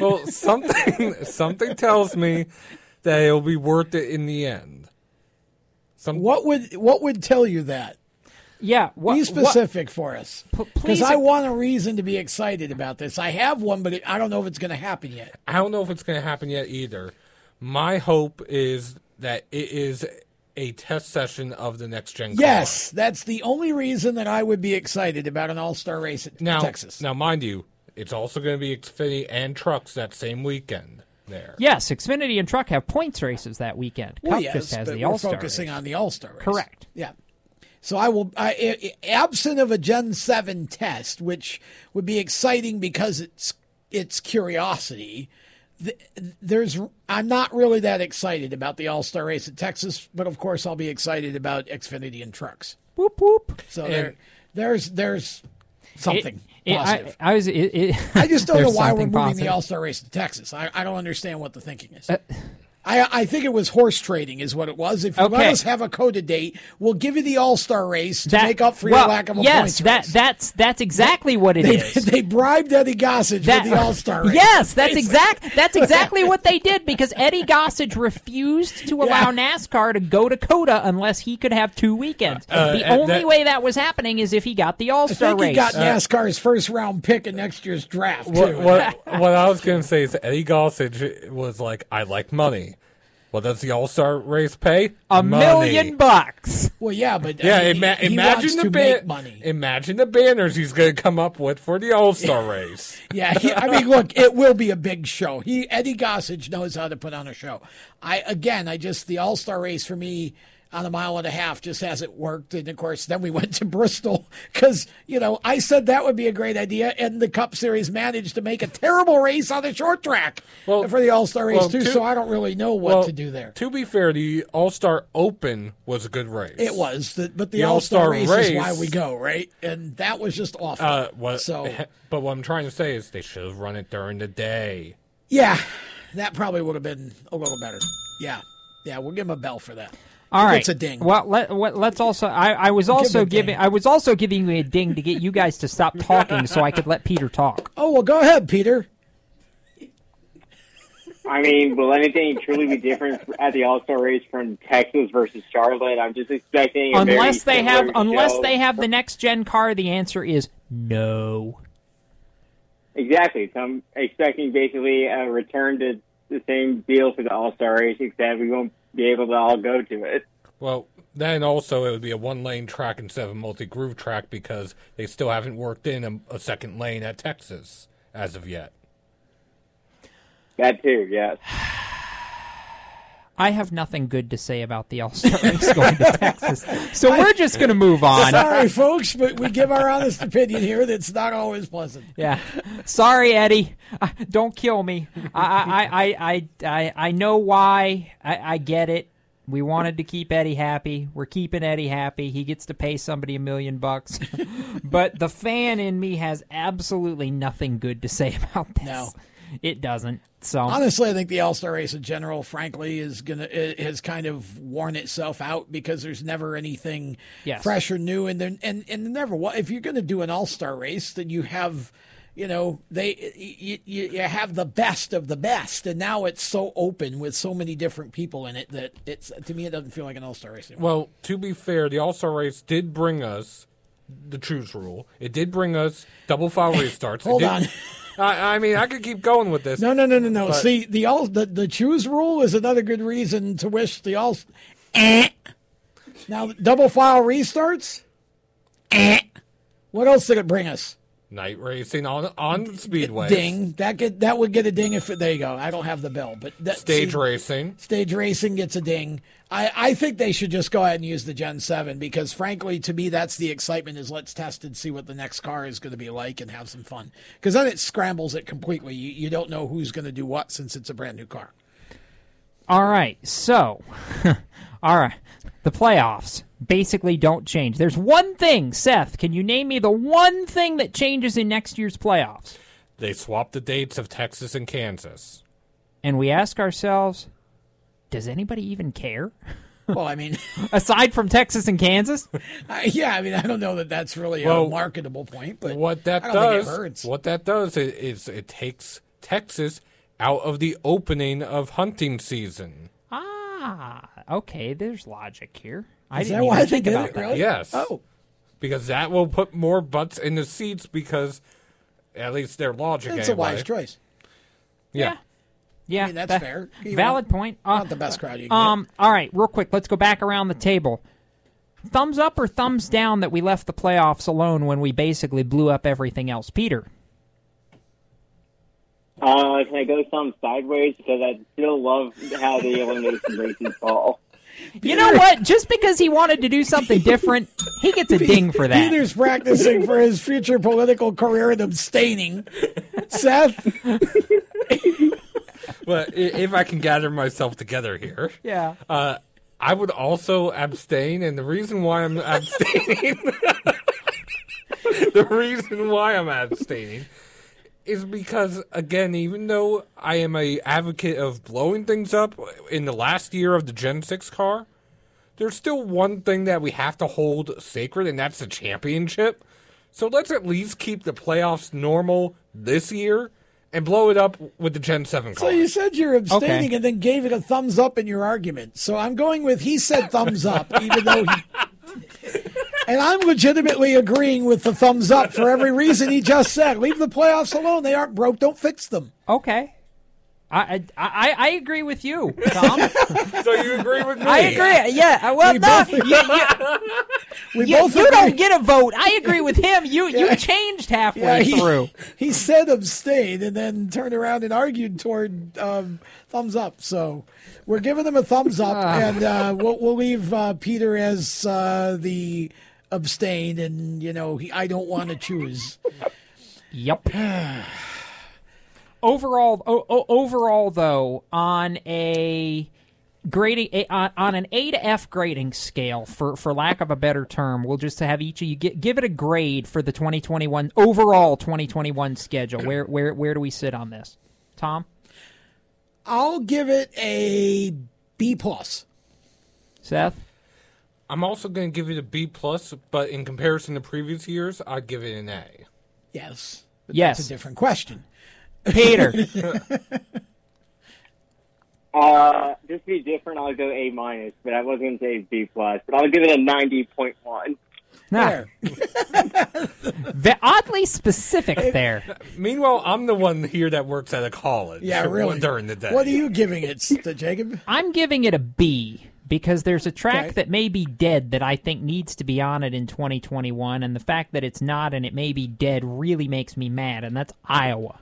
well, something something tells me that it'll be worth it in the end. Some What would what would tell you that? yeah, what, Be specific for us, P- because I want a reason to be excited about this. I have one, but it, I don't know if it's going to happen yet. I don't know if it's going to happen yet either. My hope is that it is a test session of the next gen. car. Yes, that's the only reason that I would be excited about an All Star race at Now, Texas. now, mind you, it's also going to be Xfinity and trucks that same weekend. There. Yes, Xfinity and Truck have points races that weekend. Well, Cup yes, just has but the we're All Star. focusing on the All Star race. Correct. Yeah. So I will, I, I, absent of a Gen Seven test, which would be exciting because it's it's curiosity. Th- There's, I'm not really that excited about the All Star race at Texas, but of course I'll be excited about Xfinity and trucks. Whoop whoop. So And- there, there's there's something It- I, positive. I was. It, it, I just don't know why we're moving positive. the All Star race to Texas. I, I don't understand what the thinking is. Uh, I, I think it was horse trading, is what it was. If you let us have a COTA date, we'll give you the All Star race to That- make up for well, your lack of a yes, points that race. that's that's exactly what it they, is. they bribed Eddie Gossage That- with the All Star race. Yes, that's exact. That's exactly what they did because Eddie Gossage refused to allow NASCAR to go to COTA unless he could have two weekends. Uh, the uh, only that- way that was happening is if he got the All Star race. he got NASCAR's first round pick in next year's draft. What, too. what, what I was going to say is Eddie Gossage was like, I like money. What does the All Star race pay? a Money. million bucks. Well, yeah, but Yeah, I mean, ima- he, he imagine wants the to make money. Imagine the banners he's going to come up with for the All Star race. Yeah, he, I mean, look, it will be a big show. He Eddie Gossage knows how to put on a show. I again, I just the All Star race for me on a mile and a half just hasn't worked. And of course, then we went to Bristol because you know I said that would be a great idea, and the Cup Series managed to make a terrible race on the short track for the All Star race well, too. to- so I don't really know what well, to do there. To be fair, the All Star Open was a good race. It was, the, but the, The All Star All-Star race, race- is why we go, right? And that was just awful. Uh, what, so but what I'm trying to say is they should have run it during the day. yeah, that probably would have been a little better. Yeah, yeah, we'll give him a bell for that. All right, It's a ding. Well, let, let, let's also. I, I was also a giving. I was also giving you a ding to get you guys to stop talking so I could let Peter talk. Oh well, go ahead, Peter. I mean, will anything truly be different at the All Star race from Texas versus Charlotte? I'm just expecting a very Unless they have, similar unless they have the next gen car, the answer is no. Exactly. So I'm expecting basically a return to the same deal for the All Star race, except we won't be able to all go to it. Well, then also it would be a one lane track instead of a multi groove track because they still haven't worked in a, a second lane at Texas as of yet. That too, yes. I have nothing good to say about the All Star race going to Texas, so we're just going to move on. Sorry, folks, but we give our honest opinion here. That's not always pleasant. Yeah, sorry, Eddie. Uh, Don't kill me. I I I I I, I know why. I, I get it. We wanted to keep Eddie happy. We're keeping Eddie happy. He gets to pay somebody a million bucks. but the fan in me has absolutely nothing good to say about this. No. It doesn't. So Honestly, I think the All Star race in general, frankly, is gonna it has kind of worn itself out because there's never anything Yes. fresh or new, and then and and never. wa- If you're going to do an All Star race, then you have. You know they you, you, you have the best of the best, and now it's so open with so many different people in it that it's to me it doesn't feel like an all star race anymore. Well, to be fair, the All Star race did bring us the choose rule. It did bring us double file restarts. It Hold did- on. I, I mean, I could keep going with this. No, no, no, no, no. but- See, the all the, the choose rule is another good reason to wish the all. Eh. Now, double file restarts. Eh. What else did it bring us? Night racing on on speedways. Ding. That get that would get a ding if it, there you go. I don't have the bill, but that, Stage see, racing. Stage racing gets a ding. I, I think they should just go ahead and use the Gen 7 because, frankly, to me, that's the excitement is let's test and see what the next car is going to be like and have some fun. Because then it scrambles it completely. You, you don't know who's going to do what since it's a brand new car. All right, so, all right, the playoffs basically don't change. There's one thing, Seth. Can you name me the one thing that changes in next year's playoffs? They swapped the dates of Texas and Kansas. And we ask ourselves, does anybody even care? Well, I mean, aside from Texas and Kansas, I, yeah, I mean, I don't know that that's really Well, a marketable point, but what that I don't think it does, hurts. what that does is, is it takes Texas out of the opening of hunting season. ah, okay, there's logic here. I Is didn't that even why they think did about it, that. really? Yes. Oh. Because that will put more butts in the seats because at least their logic It's a anyway. wise choice. Yeah. Yeah, I mean, that's that- fair. You Valid know, point. Uh, Not the best crowd you can Um. All right, real quick. Let's go back around the table. Thumbs up or thumbs down that we left the playoffs alone when we basically blew up everything else, Peter. Uh, can I go some sideways because I still love how the elimination races fall. You know what? Just because he wanted to do something different, he gets a ding for that. Peter's practicing for his future political career in abstaining. Seth, But if I can gather myself together here, Yeah. uh, I would also abstain, and the reason why I'm abstaining, the reason why I'm abstaining, is because again, even though I am a advocate of blowing things up in the last year of the Gen Six car, there's still one thing that we have to hold sacred, and that's the championship. So let's at least keep the playoffs normal this year and blow it up with the Gen 7 so you said you're abstaining Okay. and then gave it a thumbs up in your argument. So I'm going with he said thumbs up, even though he. And I'm legitimately agreeing with the thumbs up for every reason he just said. Leave the playoffs alone. They aren't broke. Don't fix them. Okay. I I, I, I agree with you, Tom. so you agree with me? I agree. Yeah. uh, Well, We no, both- you, you, We you- both you agree. don't get a vote. I agree with him. You Yeah. you changed halfway Yeah, he, through. he said abstain and then turned around and argued toward um, thumbs up. So we're giving him a thumbs up, Ah. and uh, we'll, we'll leave uh, Peter as uh, the abstain, and you know he, I don't want to choose. Yep. overall, o- o- overall though, on a grading a, on, on an A to F grading scale, for for lack of a better term, we'll just have each of you gi- give it a grade for the 2021 overall 2021 schedule. Where where where do we sit on this, Tom? I'll give it a B plus. Seth. I'm also going to give it a B plus, but in comparison to previous years, I'd give it an A. Yes. But Yes. That's a different question. Peter. Uh, just be different, I'll go A minus, but I wasn't going to say B plus, but I'll give it a ninety point one. Nah. Ve- oddly specific there. Meanwhile, I'm the one here that works at a college. Yeah, really. During the day. What are you giving it, Jacob? I'm giving it a B because there's a track Okay. that may be dead that I think needs to be on it in 2021, and the fact that it's not and it may be dead really makes me mad, and that's Iowa.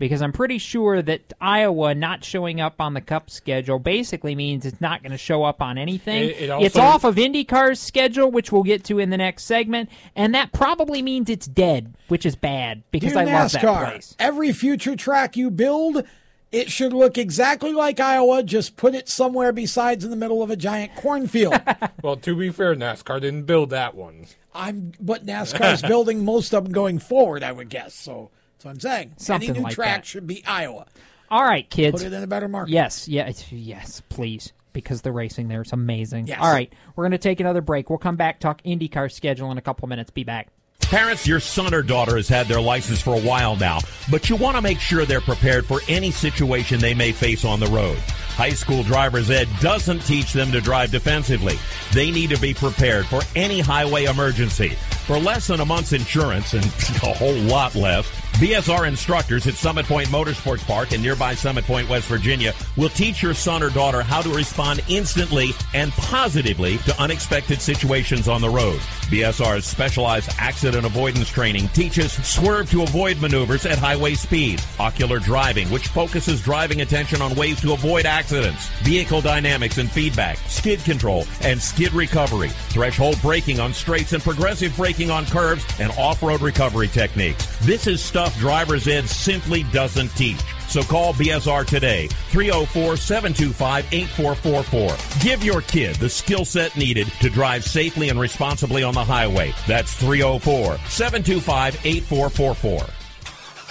Because I'm pretty sure that Iowa not showing up on the Cup schedule basically means it's not going to show up on anything. It- it it's off of IndyCar's schedule, which we'll get to in the next segment, and that probably means it's dead, which is bad because Dear I love that place. every future track you build, it should look exactly like Iowa. Just put it somewhere besides in the middle of a giant cornfield. Well, to be fair, NASCAR didn't build that one. I'm, but NASCAR's building most of them going forward. I would guess. So that's what I'm saying. Something Any new like track that. should be Iowa. All right, kids. Put it in a better market. Yes, yes, yes, please. Because the racing there is amazing. Yes. All right, we're going to take another break. We'll come back, talk IndyCar schedule in a couple minutes. Be back. Parents, your son or daughter has had their license for a while now, but you want to make sure they're prepared for any situation they may face on the road. High school driver's ed doesn't teach them to drive defensively. They need to be prepared for any highway emergency. For less than a month's insurance and a whole lot less, BSR instructors at Summit Point Motorsports Park in nearby Summit Point, West Virginia will teach your son or daughter how to respond instantly and positively to unexpected situations on the road. BSR's specialized accident avoidance training teaches swerve to avoid maneuvers at highway speeds, ocular driving, which focuses driving attention on ways to avoid accidents, vehicle dynamics and feedback, skid control, and skid recovery, threshold braking on straights and progressive braking on curves, and off-road recovery techniques. This is stuff driver's ed simply doesn't teach. So call BSR today, 304-725-8444. Give your kid the skill set needed to drive safely and responsibly on the highway. That's 304-725-8444.